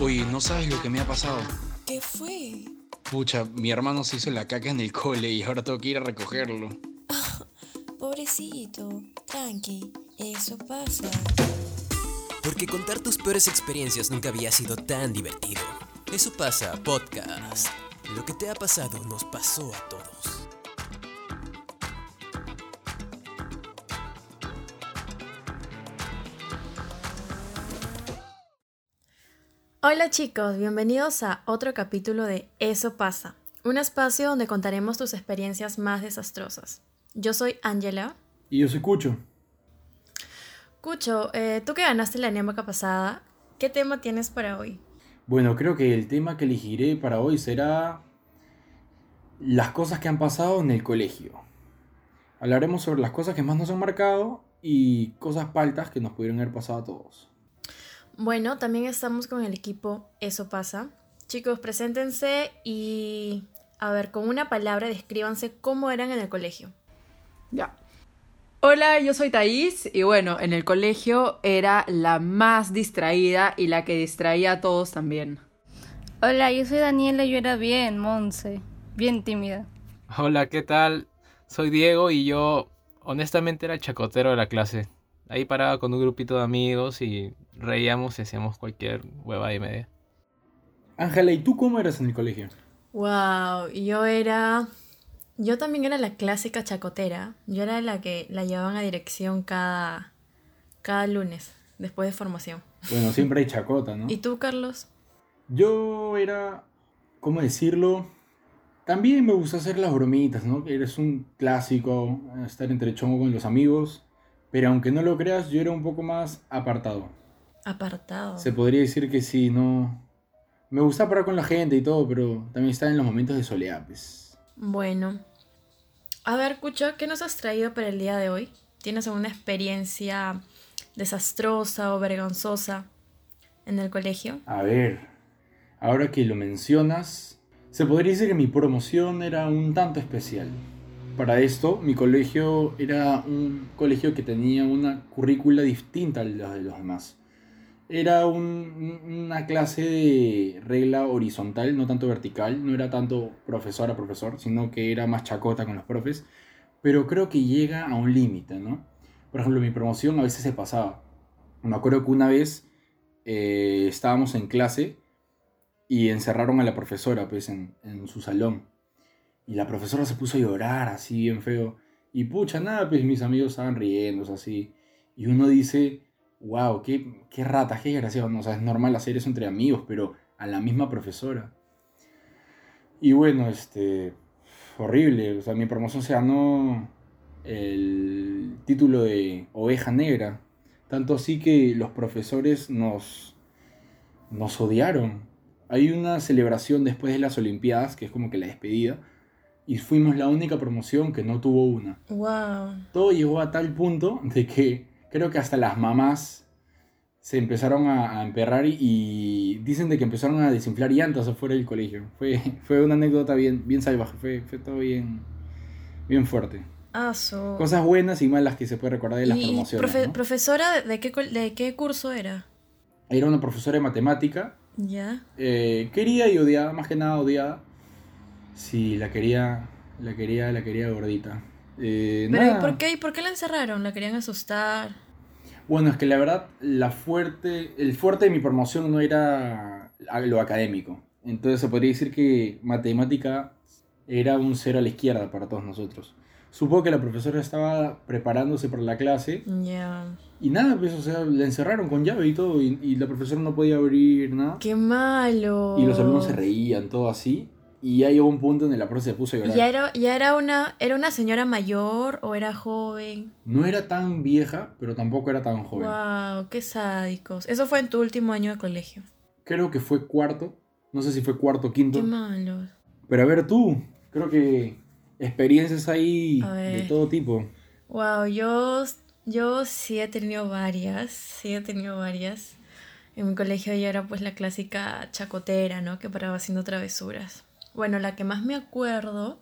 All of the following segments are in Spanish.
Oye, no sabes lo que me ha pasado. ¿Qué fue? Pucha, mi hermano se hizo la caca en el cole y ahora tengo que ir a recogerlo. Pobrecito, tranqui, eso pasa. Porque contar tus peores experiencias nunca había sido tan divertido. Eso pasa, podcast. Lo que te ha pasado nos pasó a todos. Hola chicos, bienvenidos a otro capítulo de Eso pasa, un espacio donde contaremos tus experiencias más desastrosas. Yo soy Angela. Y yo soy Cucho. Cucho, eh, tú que ganaste la época pasada, ¿qué tema tienes para hoy? Bueno, creo que el tema que elegiré para hoy será las cosas que han pasado en el colegio. Hablaremos sobre las cosas que más nos han marcado y cosas paltas que nos pudieron haber pasado a todos. Bueno, también estamos con el equipo Eso pasa. Chicos, preséntense y a ver, con una palabra descríbanse cómo eran en el colegio. Ya. Hola, yo soy Thaís y bueno, en el colegio era la más distraída y la que distraía a todos también. Hola, yo soy Daniela y yo era bien, Monse, bien tímida. Hola, ¿qué tal? Soy Diego y yo honestamente era el chacotero de la clase. Ahí paraba con un grupito de amigos y reíamos y hacíamos cualquier hueva y media. Ángela, ¿y tú cómo eras en el colegio? Wow, yo era. Yo también era la clásica chacotera. Yo era la que la llevaban a dirección cada, cada lunes, después de formación. Bueno, siempre hay chacota, ¿no? ¿Y tú, Carlos? Yo era. ¿Cómo decirlo? También me gusta hacer las bromitas, ¿no? Eres un clásico, estar entre chongo con los amigos. Pero aunque no lo creas, yo era un poco más apartado. Apartado. Se podría decir que sí, no. Me gusta parar con la gente y todo, pero también está en los momentos de soledad, pues. Bueno. A ver, Cucho, ¿qué nos has traído para el día de hoy? ¿Tienes alguna experiencia desastrosa o vergonzosa en el colegio? A ver, ahora que lo mencionas, se podría decir que mi promoción era un tanto especial. Para esto, mi colegio era un colegio que tenía una currícula distinta a la de los demás. Era un- una clase de regla horizontal, no tanto vertical, no era tanto profesor a profesor, sino que era más chacota con los profes, pero creo que llega a un límite, ¿no? Por ejemplo, mi promoción a veces se pasaba. Me acuerdo que una vez eh, estábamos en clase y encerraron a la profesora pues, en su salón. Y la profesora se puso a llorar así bien feo. Y pucha, nada, pues mis amigos estaban riendo así. Y uno dice, wow, qué, qué rata, qué gracioso. O sea, es normal hacer eso entre amigos, pero a la misma profesora. Y bueno, este, horrible. O sea, mi promoción se ganó el título de oveja negra. Tanto así que los profesores nos, nos odiaron. Hay una celebración después de las Olimpiadas, que es como que la despedida, y fuimos la única promoción que no tuvo una. Wow. Todo llegó a tal punto de que creo que hasta las mamás se empezaron a, a emperrar y, y dicen de que empezaron a desinflar llantas afuera del colegio. Fue, fue una anécdota bien, bien salvaje, fue, fue todo bien, bien fuerte. Ah, su- Cosas buenas y malas que se puede recordar de las ¿Y promociones. profe- ¿no? profesora de- qué, de qué curso era? Era una profesora de matemática Ya. eh, quería y odiada, más que nada odiada. Sí, la quería, la quería, la quería gordita. Eh, Pero ¿y por qué, ¿y por qué la encerraron? ¿La querían asustar? Bueno, es que la verdad, la fuerte, el fuerte de mi promoción no era lo académico. Entonces se podría decir que matemática era un cero a la izquierda para todos nosotros. Supongo que la profesora estaba preparándose para la clase Ya. y nada, pues, o sea, la encerraron con llave y todo y, y la profesora no podía abrir nada. ¡Qué malo! Y los alumnos se reían, todo así. Y ya llegó un punto en el la profe se puso a llorar. ¿Ya era, ya era una, era una señora mayor o era joven? No era tan vieja, pero tampoco era tan joven. Wow, qué sádicos. Eso fue en tu último año de colegio. Creo que fue cuarto. No sé si fue cuarto o quinto. Qué malos. Pero a ver tú, creo que experiencias ahí de todo tipo. Wow, yo, yo sí he tenido varias, sí he tenido varias. En mi colegio yo era pues la clásica chacotera, ¿no? Que paraba haciendo travesuras. Bueno, la que más me acuerdo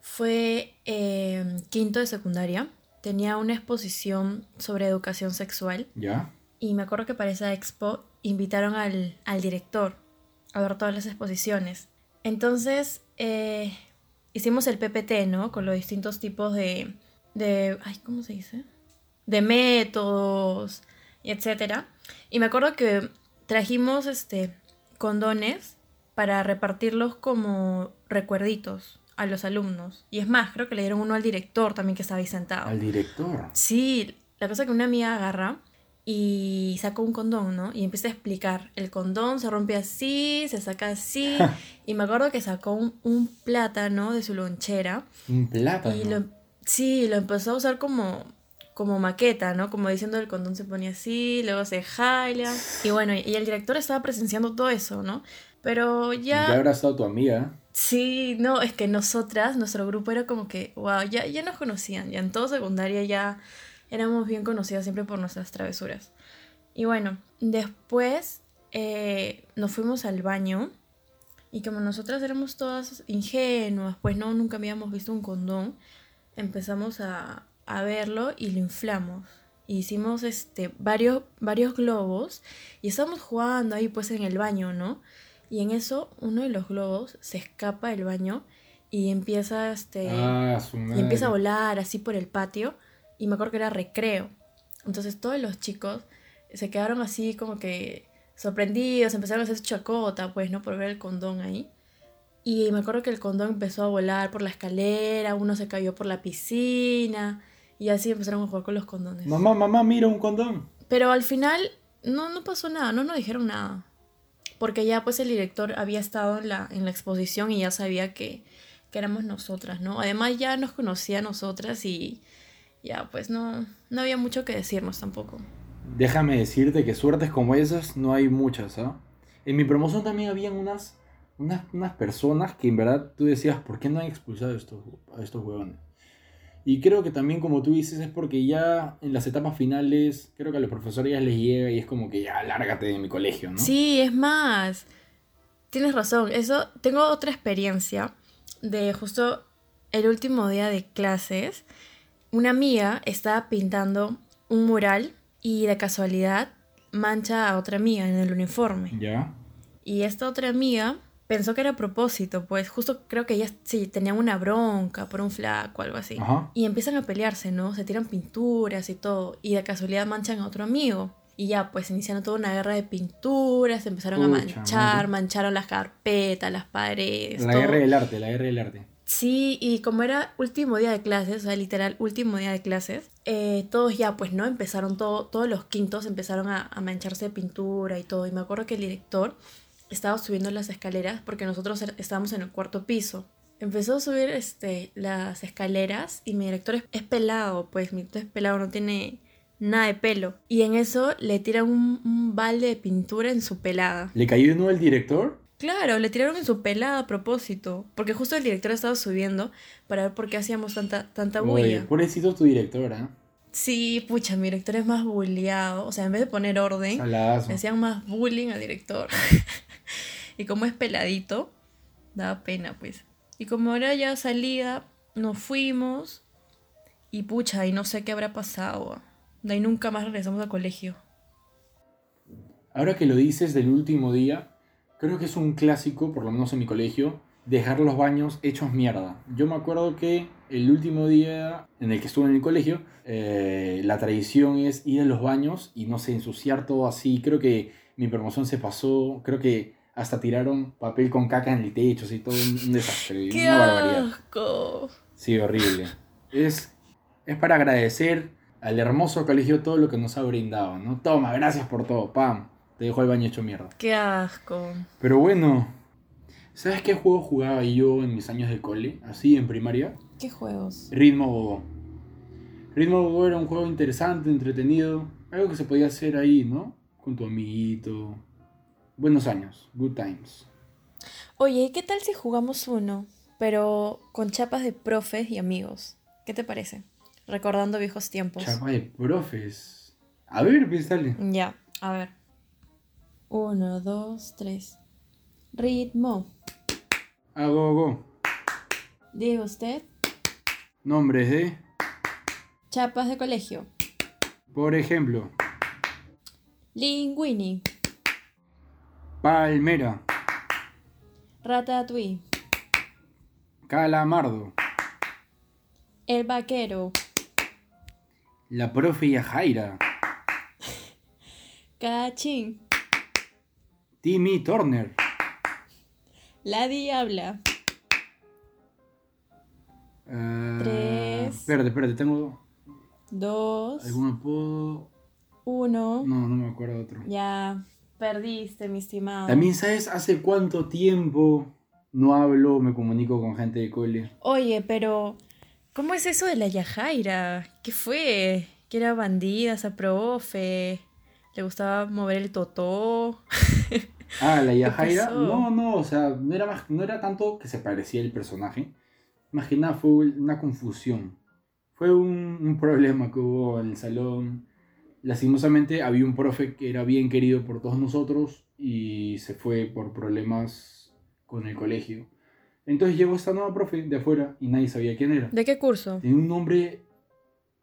fue eh, quinto de secundaria. Tenía una exposición sobre educación sexual ¿Ya? Y me acuerdo que para esa expo invitaron al, al director a ver todas las exposiciones. Entonces, eh, hicimos el PPT, ¿no? Con los distintos tipos de, de, ay, ¿cómo se dice? De métodos, etcétera. Y me acuerdo que trajimos, este, condones para repartirlos como recuerditos a los alumnos. Y es más, creo que le dieron uno al director también que estaba ahí sentado. Al director. Sí, la cosa que una amiga agarra y saca un condón, ¿no? Y empieza a explicar. El condón se rompe así, se saca así. y me acuerdo que sacó un, un plátano de su lonchera. Un plátano. Y lo, sí, lo empezó a usar como, como maqueta, ¿no? Como diciendo el condón se ponía así, luego se jala. Y bueno, y el director estaba presenciando todo eso, ¿no? Pero ya... Ya habrá estado tu amiga. Sí, no, es que nosotras, nuestro grupo era como que, wow, ya, ya nos conocían, ya en todo secundaria ya éramos bien conocidas siempre por nuestras travesuras. Y bueno, después eh, nos fuimos al baño y como nosotras éramos todas ingenuas, pues no, nunca habíamos visto un condón, empezamos a, a verlo y lo inflamos. Hicimos este, varios, varios globos y estábamos jugando ahí pues en el baño, ¿no? Y en eso uno de los globos se escapa del baño y empieza, este, Ah, y empieza a volar así por el patio. Y me acuerdo que era recreo. Entonces todos los chicos se quedaron así como que sorprendidos, empezaron a hacer chacota, pues, ¿no? Por ver el condón ahí. Y me acuerdo que el condón empezó a volar por la escalera, uno se cayó por la piscina. Y así empezaron a jugar con los condones. Mamá, mamá, mira un condón. Pero al final no, no pasó nada, no nos dijeron nada. Porque ya pues el director había estado en la, en la exposición y ya sabía que, que éramos nosotras, ¿no? Además ya nos conocía a nosotras y ya pues no, no había mucho que decirnos tampoco. Déjame decirte que suertes como esas no hay muchas, ¿ah? En mi promoción también habían unas, unas, unas personas que en verdad tú decías, ¿por qué no han expulsado a estos, a estos huevones? Y creo que también, como tú dices, es porque ya en las etapas finales, creo que a los profesores ya les llega y es como que ya, lárgate de mi colegio, ¿no? Sí, es más. Tienes razón. Eso, tengo otra experiencia de justo el último día de clases. Una amiga estaba pintando un mural y de casualidad mancha a otra amiga en el uniforme. ¿Ya? Y esta otra amiga pensó que era a propósito, pues justo creo que ellas sí tenían una bronca por un flaco o algo así. Ajá. Y empiezan a pelearse, ¿no? Se tiran pinturas y todo. Y de casualidad manchan a otro amigo. Y ya, pues iniciando toda una guerra de pinturas, empezaron a manchar, mancharon las carpetas, las paredes. La todo. guerra del arte, la guerra del arte. Sí, y como era último día de clases, o sea, literal, último día de clases, eh, todos ya, pues, ¿no? Empezaron todo, todos los quintos empezaron a, a mancharse de pintura y todo. Y me acuerdo que el director estaba subiendo las escaleras porque nosotros er- estábamos en el cuarto piso. Empezó a subir este, las escaleras y mi director es, es pelado, pues mi director es pelado, no tiene nada de pelo. Y en eso le tiran un, un balde de pintura en su pelada. ¿Le cayó de nuevo el director? Claro, le tiraron en su pelada a propósito, porque justo el director estaba subiendo para ver por qué hacíamos tanta, tanta Oye, bulla. pobrecito tu directora. Sí, pucha, mi director es más bulleado, o sea, en vez de poner orden, Saladazo. le hacían más bullying al director. y como es peladito, daba pena, pues. Y como era ya salida, nos fuimos y pucha, y no sé qué habrá pasado. De ahí nunca más regresamos al colegio. Ahora que lo dices del último día, creo que es un clásico, por lo menos en mi colegio, dejar los baños hechos mierda. Yo me acuerdo que el último día en el que estuve en el colegio, eh, la tradición es ir a los baños y no sé, ensuciar todo así. Creo que mi promoción se pasó, creo que hasta tiraron papel con caca en el techo, así todo un, desastre, ¡Qué una barbaridad. asco! Sí, horrible. Es, es para agradecer al hermoso colegio todo lo que nos ha brindado, ¿no? Toma, gracias por todo, pam. Te dejo el baño hecho mierda. ¡Qué asco! Pero bueno, ¿sabes qué juego jugaba yo en mis años de cole? Así, en primaria. ¿Qué juegos? Ritmo Gogo. Ritmo Gogo era un juego interesante, entretenido. Algo que se podía hacer ahí, ¿no? Con tu amiguito. Buenos años, good times. Oye, ¿y qué tal si jugamos uno, pero con chapas de profes y amigos? ¿Qué te parece? Recordando viejos tiempos. Chapa de profes. A ver, pues dale. Ya, a ver. Uno, dos, tres. Ritmo. A Gogo. Diga usted. Nombres de, Chapas de colegio. por ejemplo, Linguini. Palmera. Ratatouille. Calamardo. El vaquero. La profe Yajaira. Cachín. Timmy Turner. La diabla. Ah, Tres. Espérate, espérate, tengo Dos. algún apodo. Uno. No, no me acuerdo otro. Ya. Perdiste, mi estimado. También sabes hace cuánto tiempo no hablo, me comunico con gente de cole. Oye, pero. ¿Cómo es eso de la Yajaira? ¿Qué fue? ¿Que era bandida, esa profe? ¿Le gustaba mover el totó? Ah, la Yajaira. No, no, o sea, no era, más, no era tanto que se parecía el personaje. Más que nada fue una confusión. Fue un, un problema que hubo en el salón. Lastimosamente había un profe que era bien querido por todos nosotros y se fue por problemas con el colegio. Entonces llegó esta nueva profe de afuera y nadie sabía quién era. ¿De qué curso? Tenía un nombre,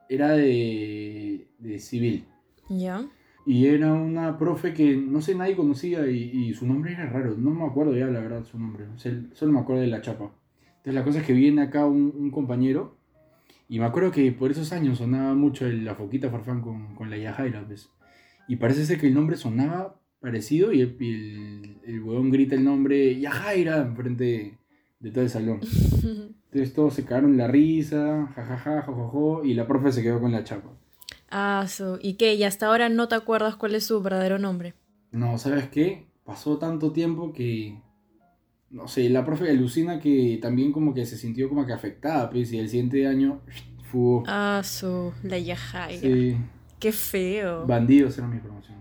era de, de civil. Ya. Y era una profe que no sé, nadie conocía y, y su nombre era raro. No me acuerdo ya la verdad su nombre. O sea, solo me acuerdo de la chapa. Entonces la cosa es que viene acá un, un compañero y me acuerdo que por esos años sonaba mucho el- la foquita farfán con, con la Yajaira. Pues. Y parece ser que el nombre sonaba parecido y el, el, el huevón grita el nombre Yajaira enfrente de, de todo el salón. Entonces todos se cagaron en la risa, jajaja, jojojo, y la profe se quedó con la chapa. Ah, su. ¿Y qué? ¿Y hasta ahora no te acuerdas cuál es su verdadero nombre? No, ¿sabes qué? Pasó tanto tiempo que. No sé, la profe alucina que también como que se sintió como que afectada, pues, y el siguiente año. Fugó. Ah, su. La Yajaira. Sí, Qué feo. bandidos era mi promoción.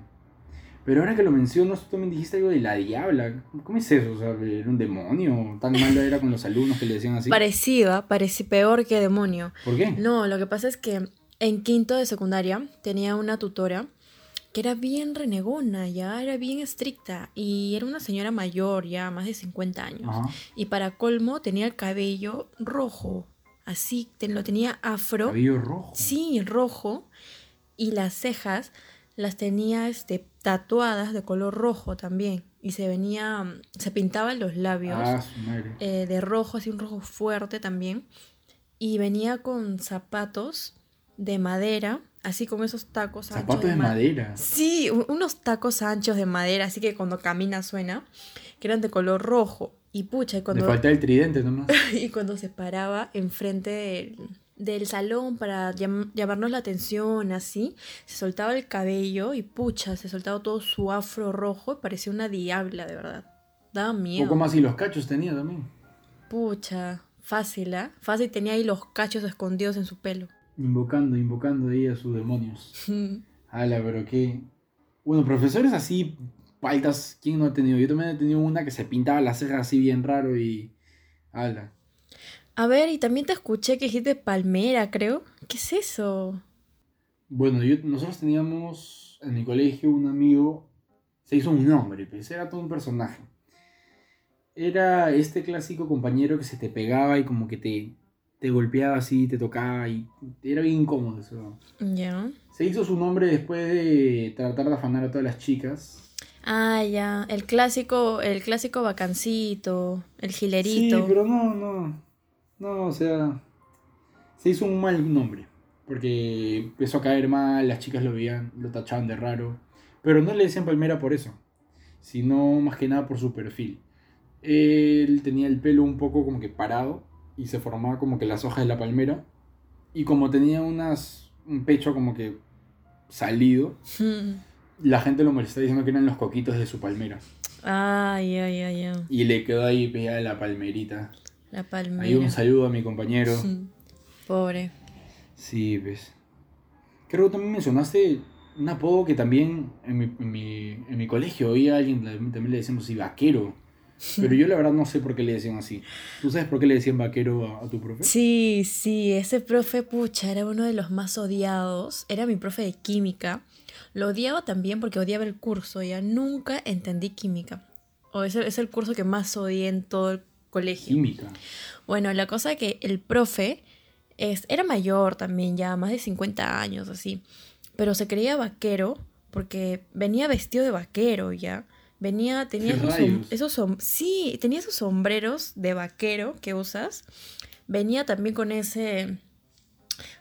Pero ahora que lo mencionas, tú también dijiste algo de la diabla. ¿Cómo es eso? O sea, ¿era un demonio? ¿Tan mala era con los alumnos que le decían así? Parecida, parece peor que demonio. ¿Por qué? No, lo que pasa es que en quinto de secundaria tenía una tutora que era bien renegona, ya era bien estricta y era una señora mayor, ya más de 50 años. Ajá. Y para colmo tenía el cabello rojo, así, te- lo tenía afro. Cabello rojo. Sí, rojo. Y las cejas las tenía este, tatuadas de color rojo también. Y se venía, se pintaban los labios Ah, eh, de rojo, así un rojo fuerte también. Y venía con zapatos de madera, así con esos tacos anchos Zapatos de ma- madera. Sí, unos tacos anchos de madera, así que cuando camina suena, que eran de color rojo. Y pucha, y Le cuando, falta el tridente nomás. y cuando se paraba enfrente del, del salón para llam- llamarnos la atención, así, se soltaba el cabello y pucha, se soltaba todo su afro rojo y parecía una diabla, de verdad. Daba Un miedo. poco más y los cachos tenía también. Pucha, fácil, ¿ah? Fácil tenía ahí los cachos escondidos en su pelo. Invocando, invocando ahí a sus demonios. Ala, pero qué. Bueno, profesores así, paltas, ¿quién no ha tenido? Yo también he tenido una que se pintaba las cejas así bien raro y. Ala. A ver, y también te escuché que dijiste palmera, creo. ¿Qué es eso? Bueno, yo, nosotros teníamos en mi colegio un amigo, se hizo un nombre, pues era todo un personaje. Era este clásico compañero que se te pegaba y como que te, te golpeaba así, te tocaba y era bien incómodo eso. Ya. Se hizo su nombre después de tratar de afanar a todas las chicas. Ah, ya. El clásico, el clásico vacancito, el gilerito. Sí, pero no, no. No, o sea. Se hizo un mal nombre. Porque empezó a caer mal, las chicas lo veían, lo tachaban de raro. Pero no le decían palmera por eso. Sino más que nada por su perfil. Él tenía el pelo un poco como que parado. Y se formaba como que las hojas de la palmera. Y como tenía unas. un pecho como que salido. La gente lo molestaba diciendo que eran los coquitos de su palmera. Ay, ay, ay, ay. Y le quedó ahí pegada la palmerita. La palmera. Ahí un saludo a mi compañero. Pobre. Sí, pues. Creo que también mencionaste un apodo que también en mi, en mi, en mi colegio oía a alguien, también le decíamos así, vaquero. Pero yo la verdad no sé por qué le decían así. ¿Tú sabes por qué le decían vaquero a, a tu profe? Sí, sí, ese profe, pucha, era uno de los más odiados. Era mi profe de química. Lo odiaba también porque odiaba el curso. Ya nunca entendí química. O es el, es el curso que más odié en todo el colegio. Química. Bueno, la cosa que el profe es, era mayor también, ya más de 50 años, así. Pero se creía vaquero porque venía vestido de vaquero ya. Venía, tenía ¿Qué esos, som- esos som- sí, tenía esos sombreros de vaquero que usas. Venía también con ese,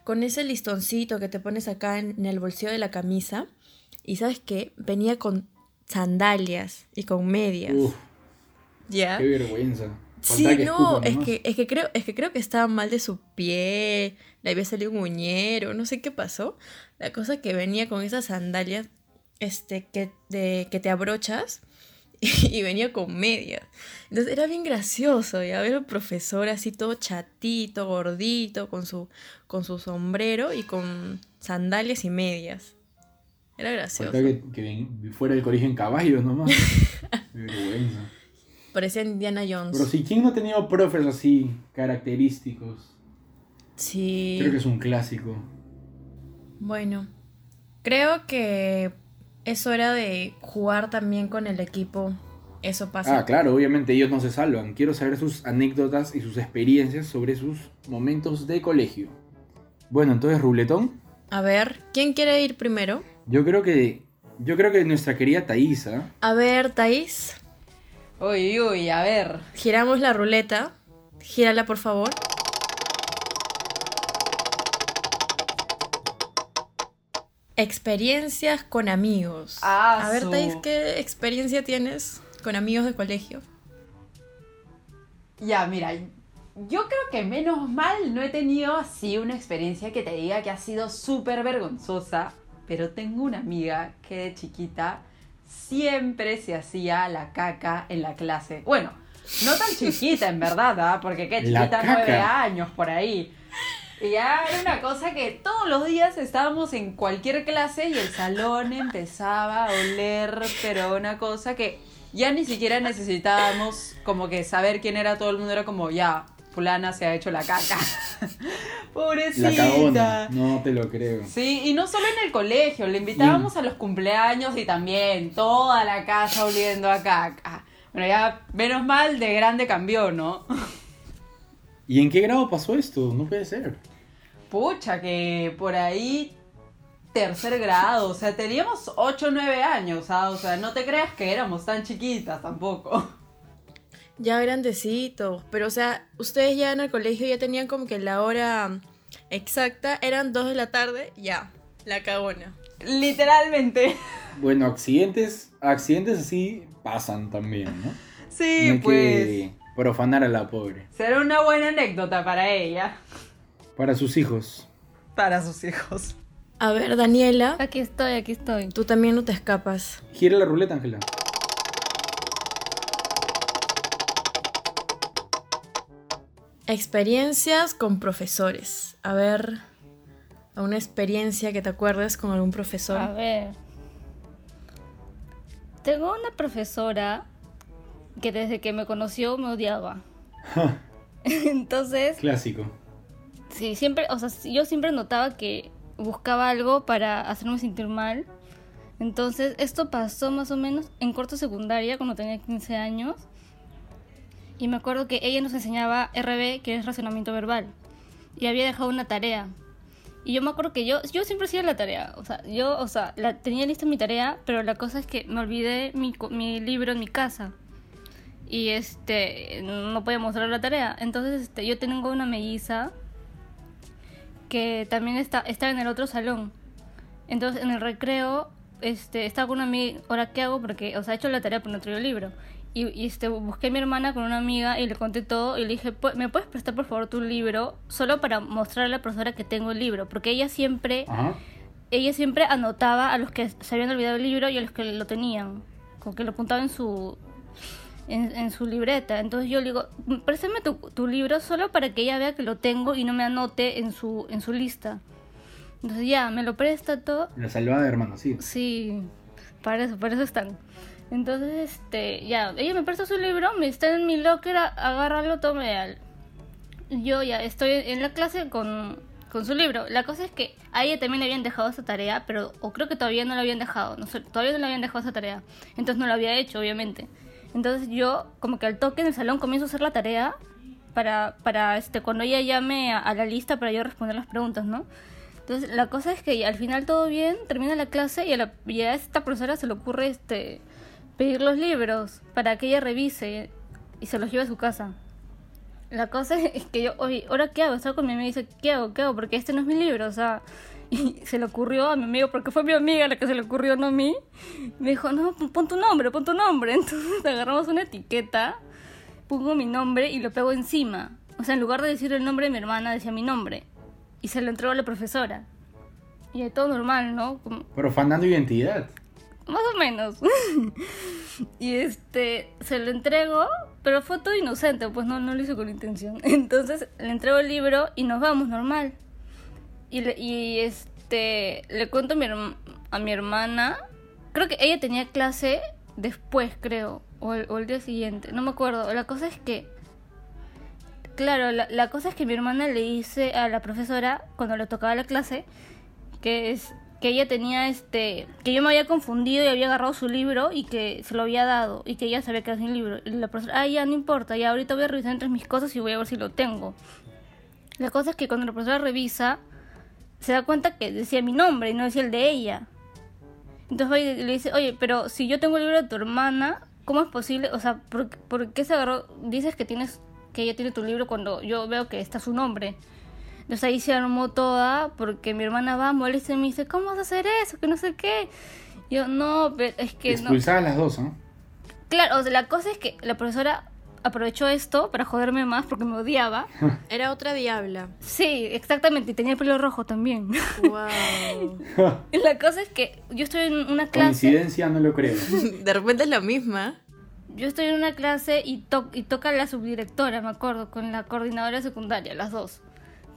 con ese listoncito que te pones acá en, en el bolsillo de la camisa. Y sabes qué, venía con sandalias y con medias. Uf, ¿Ya? qué vergüenza. Sí, que no, es que, es que creo, es que creo que estaba mal de su pie, le había salido un uñero, no sé qué pasó. La cosa que venía con esas sandalias, este, que, de, que te abrochas y, venía con medias. Entonces era bien gracioso, ya ver al profesor así todo chatito, gordito, con su, con su sombrero y con sandalias y medias. Era gracioso. Que, fuera del colegio en caballo nomás. Vergüenza. Parecía Indiana Jones. Pero si, ¿quién no ha tenido profes así, característicos? Sí. Creo que es un clásico. Bueno, creo que es hora de jugar también con el equipo. Eso pasa. Ah, claro, obviamente ellos no se salvan. Quiero saber sus anécdotas y sus experiencias sobre sus momentos de colegio. Bueno, entonces, Ruletón. A ver, ¿quién quiere ir primero? Yo creo que. Yo creo que nuestra querida Thaisa. A ver, Thais, Uy, uy, a ver. giramos la ruleta. Gírala, por favor. Experiencias con amigos. Ah, A ver, Thais, ¿qué experiencia tienes con amigos de colegio? Ya, mira, yo creo que menos mal no he tenido así una experiencia que te diga que ha sido súper vergonzosa, pero tengo una amiga que de chiquita siempre se hacía la caca en la clase. Bueno, no tan chiquita en verdad, ¿ah? porque qué chiquita, nueve años por ahí. Y ya era una cosa que todos los días estábamos en cualquier clase y el salón empezaba a oler, pero una cosa que ya ni siquiera necesitábamos como que saber quién era todo el mundo, era como ya, fulana se ha hecho la caca. Pobrecita. La. No te lo creo. Sí, y no solo en el colegio, le invitábamos a los cumpleaños y también toda la casa oliendo a caca. Bueno, ya menos mal de grande cambió, ¿no? ¿Y en qué grado pasó esto? No puede ser. Pucha, que por ahí tercer grado, o sea, teníamos 8 o 9 años, ¿ah? o sea, no te creas que éramos tan chiquitas tampoco. Ya grandecitos, pero o sea, ustedes ya en el colegio ya tenían como que la hora exacta, eran 2 de la tarde, ya, la cagona. Literalmente. Bueno, accidentes, accidentes así pasan también, ¿no? Sí, no hay pues. que profanar a la pobre. Será una buena anécdota para ella. Para sus hijos. Para sus hijos. A ver, Daniela, Aquí estoy, aquí estoy. tú también no te escapas. Gira la ruleta, Ángela. Experiencias con profesores. A ver, una experiencia que te acuerdes con algún profesor. A ver. Tengo una profesora que desde que me conoció me odiaba. Entonces, Clásico. Sí, siempre, o sea, yo siempre notaba que buscaba algo para hacerme sentir mal. Entonces, esto pasó más o menos en corto secundaria, cuando tenía 15 años. Y me acuerdo que ella nos enseñaba RB, que es razonamiento verbal. Y había dejado una tarea. Y yo me acuerdo que yo, yo siempre hacía la tarea. O sea, yo, o sea, la, tenía lista mi tarea, pero la cosa es que me olvidé mi, mi libro en mi casa. Y este, no podía mostrar la tarea. Entonces, este, yo tengo una melliza que también está, está en el otro salón. Entonces, en el recreo, este, estaba con una amiga, ¿ahora qué hago? Porque, o sea, he hecho la tarea, pero no traigo el libro. Y, y, este, busqué a mi hermana con una amiga y le conté todo y le dije, "Pu- ¿me puedes prestar por favor tu libro? Solo para mostrarle a la profesora que tengo el libro. Porque ella siempre, Ajá. ella siempre anotaba a los que se habían olvidado el libro y a los que lo tenían. Como que lo apuntaba en su, en, en su libreta. Entonces yo le digo, préstame tu, tu libro solo para que ella vea que lo tengo y no me anote en su, en su lista. Entonces ya, me lo presta todo. La salvada, hermano, sí. Sí, para eso, para eso están. Entonces, este, ya, ella me presta su libro, me está en mi locker, agárralo, tome al. Yo ya estoy en la clase con, con su libro. La cosa es que a ella también le habían dejado esa tarea, pero o creo que todavía no la habían dejado, no todavía no le habían dejado esa tarea. Entonces no la había hecho, obviamente. Entonces yo, como que al toque en el salón, comienzo a hacer la tarea para, para este, cuando ella llame a, la lista para yo responder las preguntas, ¿no? Entonces la cosa es que al final todo bien, termina la clase y a, la, esta profesora se le ocurre este pedir los libros para que ella revise y se los lleve a su casa. La cosa es que yo, oye, ¿ahora qué hago? Estaba con mi amiga y dice, ¿qué hago? ¿Qué hago? Porque este no es mi libro, o sea. Y se le ocurrió a mi amigo, porque fue mi amiga la que se le ocurrió, no a mí. Me dijo, no, pon tu nombre, pon tu nombre. Entonces agarramos una etiqueta, pongo mi nombre y lo pego encima. O sea, en lugar de decir el nombre de mi hermana, decía mi nombre. Y se lo entregó a la profesora. Y de todo normal, ¿no? Como- Profanando identidad. más o menos. y este, se lo entrego, pero fue todo inocente, pues no, no lo hizo con intención. Entonces le entrego el libro y nos vamos normal. Y, y este, le cuento a mi, a mi hermana, creo que ella tenía clase después, creo, o el, o el día siguiente, no me acuerdo. La cosa es que, claro, la, la cosa es que mi hermana le dice a la profesora, cuando le tocaba la clase, que es que ella tenía este que yo me había confundido y había agarrado su libro y que se lo había dado y que ella sabía que era sin libro y la profesora ah ya no importa ya ahorita voy a revisar entre mis cosas y voy a ver si lo tengo la cosa es que cuando la profesora revisa se da cuenta que decía mi nombre y no decía el de ella entonces va y le dice oye pero si yo tengo el libro de tu hermana cómo es posible o sea por, por qué se agarró dices que tienes que ella tiene tu libro cuando yo veo que está su nombre entonces ahí se armó toda porque mi hermana va, molesta y me dice, ¿cómo vas a hacer eso? Que no sé qué. Yo, no, pero es que no. Expulsadas las dos, ¿no? Claro, o sea, la cosa es que la profesora aprovechó esto para joderme más porque me odiaba. Era otra diabla. Sí, exactamente, y tenía el pelo rojo también. Wow. La cosa es que yo estoy en una clase, Coincidencia, no lo creo. De repente es la misma. yo estoy en una clase y, to- y toca la subdirectora, me acuerdo, con la coordinadora secundaria, las dos.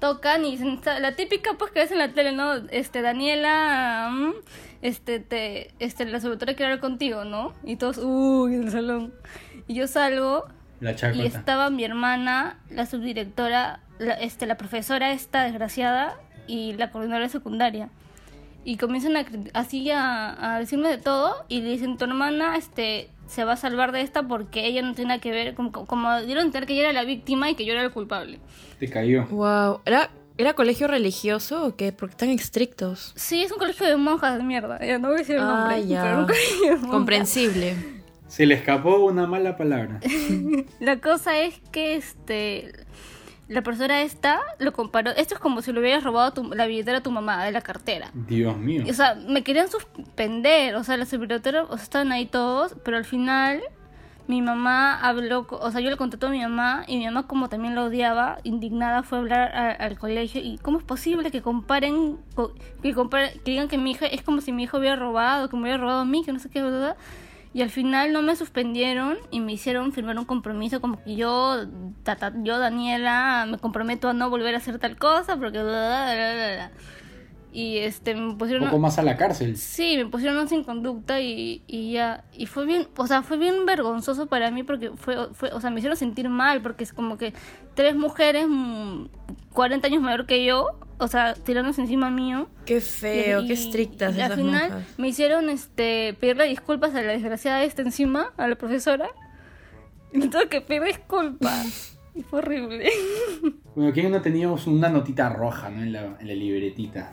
Tocan y dicen, la típica pues que ves en la tele, ¿no? Este, Daniela, mm, este, te, este, la subdirectora quiere hablar contigo, ¿no? Y todos, uy, en el salón. Y yo salgo La y chacota. estaba mi hermana, la subdirectora, la, este, la profesora esta desgraciada y la coordinadora secundaria. Y comienzan a, así a, a decirme de todo y le dicen, tu hermana este, se va a salvar de esta porque ella no tiene nada que ver, como, como dieron a entender que ella era la víctima y que yo era el culpable. Te cayó. Wow. ¿Era, ¿Era colegio religioso o qué? Porque están estrictos. Sí, es un colegio de monjas de mierda, ya no voy a decir el Ah, nombre, ya. pero un colegio de monjas. Comprensible. Se le escapó una mala palabra. La cosa es que este la profesora esta lo comparó. Esto es como si le hubieras robado tu- la billetera a tu mamá de la cartera. Dios mío. O sea, me querían suspender. O sea, los bibliotecarios o sea, estaban ahí todos, pero al final mi mamá habló, o sea, yo le conté a mi mamá y mi mamá como también lo odiaba, indignada fue a hablar a- al colegio y cómo es posible que comparen, co- que comparen, que digan que mi hija es como si mi hijo hubiera robado, que me hubiera robado a mí, que no sé qué, ¿verdad? Y al final no me suspendieron y me hicieron firmar un compromiso como que yo, tata- yo Daniela, me comprometo a no volver a hacer tal cosa porque... bla, bla. Y este, me Un pusieron... poco más a la cárcel. Sí, me pusieron un sin conducta y, y ya. Y fue bien, o sea, fue bien vergonzoso para mí porque fue, fue, o sea, me hicieron sentir mal porque es como que tres mujeres mm, 40 años mayor que yo, o sea, tirándose encima mío. Qué feo, Y- qué estrictas y al esas final monjas. me hicieron este pedirle disculpas a la desgraciada esta encima, a la profesora. Y me tuve que pedir disculpas. y fue horrible. Bueno, aquí no teníamos una notita roja, ¿no? En la, en la libretita.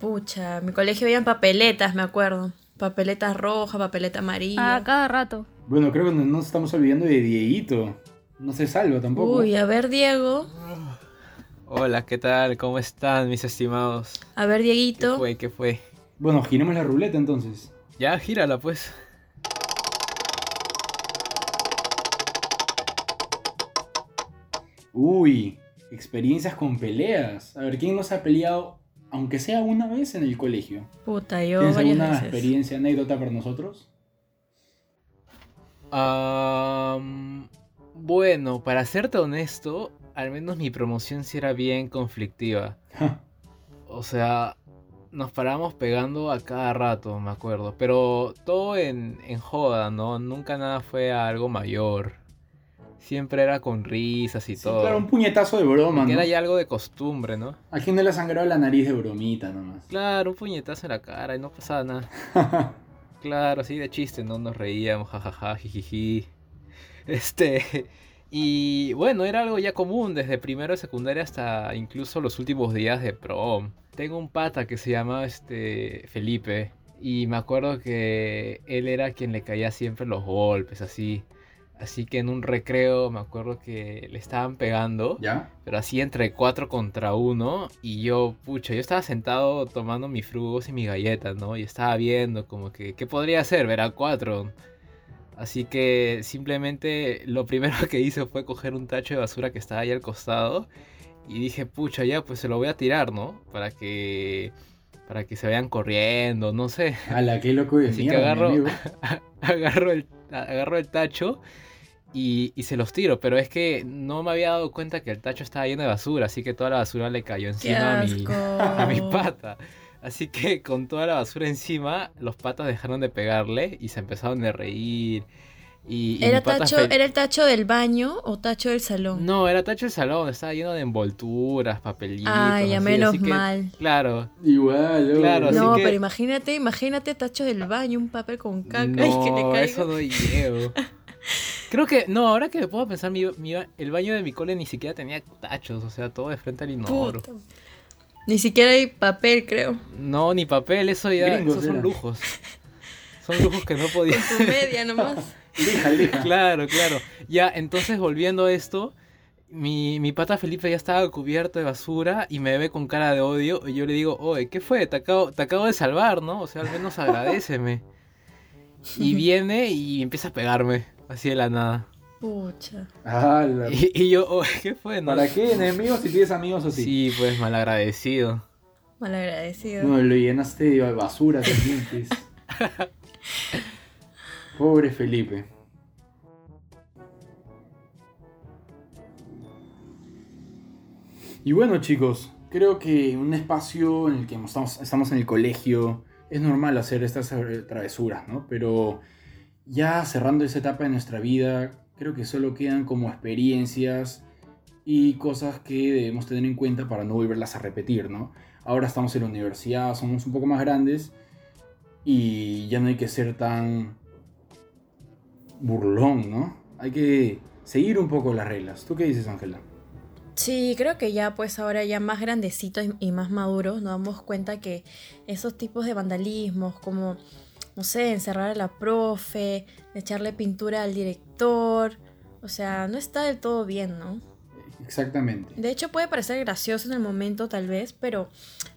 Pucha, en mi colegio habían papeletas, me acuerdo. Papeleta roja, papeleta amarilla. A cada rato. Bueno, creo que no nos estamos olvidando de Dieguito. No se salva tampoco. Uy, a ver, Diego. Hola, ¿qué tal? ¿Cómo están, mis estimados? A ver, ¿Qué Dieguito. fue? ¿Qué fue? Bueno, giremos la ruleta entonces. Ya, gírala, pues. Uy, experiencias con peleas. A ver, ¿quién nos ha peleado, aunque sea una vez en el colegio? Puta, yo ¿Tienes varias alguna veces. experiencia, anécdota para nosotros? Bueno, para serte honesto, al menos mi promoción sí era bien conflictiva. O sea, nos parábamos pegando a cada rato, me acuerdo. Pero todo en, en joda, ¿no? Nunca nada fue algo mayor. Siempre era con risas y sí, todo. claro, un puñetazo de broma, Que ¿no? era ya algo de costumbre, ¿no? ¿A quién no le ha sangrado la nariz de bromita nomás? Claro, un puñetazo en la cara y no pasaba nada. Claro, así de chiste, ¿no? Nos reíamos, jajaja, jijiji. Este. Y bueno, era algo ya común desde primero de secundaria hasta incluso los últimos días de prom. Tengo un pata que se llama este Felipe y me acuerdo que él era quien le caía siempre los golpes así. Así que en un recreo me acuerdo que le estaban pegando, ¿Ya? pero así entre cuatro contra uno. Y yo, pucha, yo estaba sentado tomando mis frugos y mis galletas, ¿no? Y estaba viendo como que, ¿qué podría hacer? Ver a cuatro. Así que simplemente lo primero que hice fue coger un tacho de basura que estaba ahí al costado. Y dije, pucha, ya, pues se lo voy a tirar, ¿no? Para que. Para que se vayan corriendo, no sé. Ala, qué loco de Así mierda, que agarro, agarro, el, agarro el tacho y, y se los tiro. Pero es que no me había dado cuenta que el tacho estaba lleno de basura. Así que toda la basura le cayó encima a mi, a mi pata. Así que con toda la basura encima, los patas dejaron de pegarle y se empezaron a reír. Y, y ¿Era, tacho, ¿Era el tacho del baño o tacho del salón? No, era tacho del salón, estaba lleno de envolturas, papelitos. Ay, ya menos así que, mal. Claro. Igual. Claro, así No, que- pero imagínate, imagínate tacho del baño, un papel con caca y que le No, caiga. eso no llego. Creo que, no, ahora que me puedo pensar, mi, mi- el baño de mi cole ni siquiera tenía tachos, o sea, todo de frente al inodoro. Puta. Ni siquiera hay papel, creo. No, ni papel, eso ya, Gringos esos son lujos. Son lujos que no podía. Tu media nomás. Lija, lija. Claro, claro. Ya, entonces volviendo a esto, mi, mi pata Felipe ya estaba cubierto de basura y me ve con cara de odio y yo le digo, oye, ¿qué fue? Te acabo, te acabo de salvar, ¿no? O sea, al menos agradeceme. Y viene y empieza a pegarme, así de la nada. Pucha. Ala. Y, y yo, ¿qué fue? No? ¿Para qué enemigos si tienes amigos así? Sí, pues malagradecido. Malagradecido. No, lo llenaste de basura también. Pobre Felipe. Y bueno chicos, creo que un espacio en el que estamos, estamos en el colegio es normal hacer estas travesuras, ¿no? Pero ya cerrando esa etapa de nuestra vida, creo que solo quedan como experiencias y cosas que debemos tener en cuenta para no volverlas a repetir, ¿no? Ahora estamos en la universidad, somos un poco más grandes y ya no hay que ser tan burlón, ¿no? Hay que seguir un poco las reglas. ¿Tú qué dices, Ángela? Sí, creo que ya pues ahora ya más grandecitos y- más maduros nos damos cuenta que esos tipos de vandalismos como, no sé, encerrar a la profe, echarle pintura al director, o sea, no está del todo bien, ¿no? Exactamente. De hecho puede parecer gracioso en el momento tal vez, pero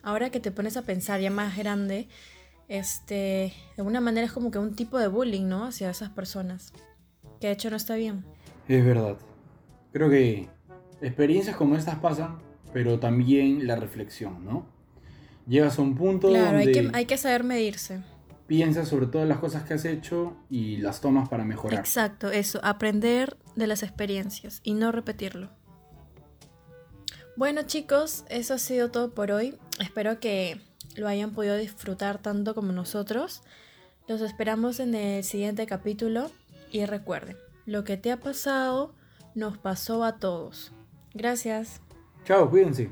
ahora que te pones a pensar ya más grande, este, de alguna manera es como que un tipo de bullying, ¿no? Hacia esas personas, que de hecho no está bien. Es verdad. Creo que experiencias como estas pasan, pero también la reflexión, ¿no? Llegas a un punto Claro, hay donde que, hay que saber medirse. Piensas sobre todas las cosas que has hecho y las tomas para mejorar. Exacto, eso, aprender de las experiencias y no repetirlo. Bueno chicos, eso ha sido todo por hoy. Espero que lo hayan podido disfrutar tanto como nosotros. Los esperamos en el siguiente capítulo y recuerden, lo que te ha pasado nos pasó a todos. Gracias. Chao, cuídense.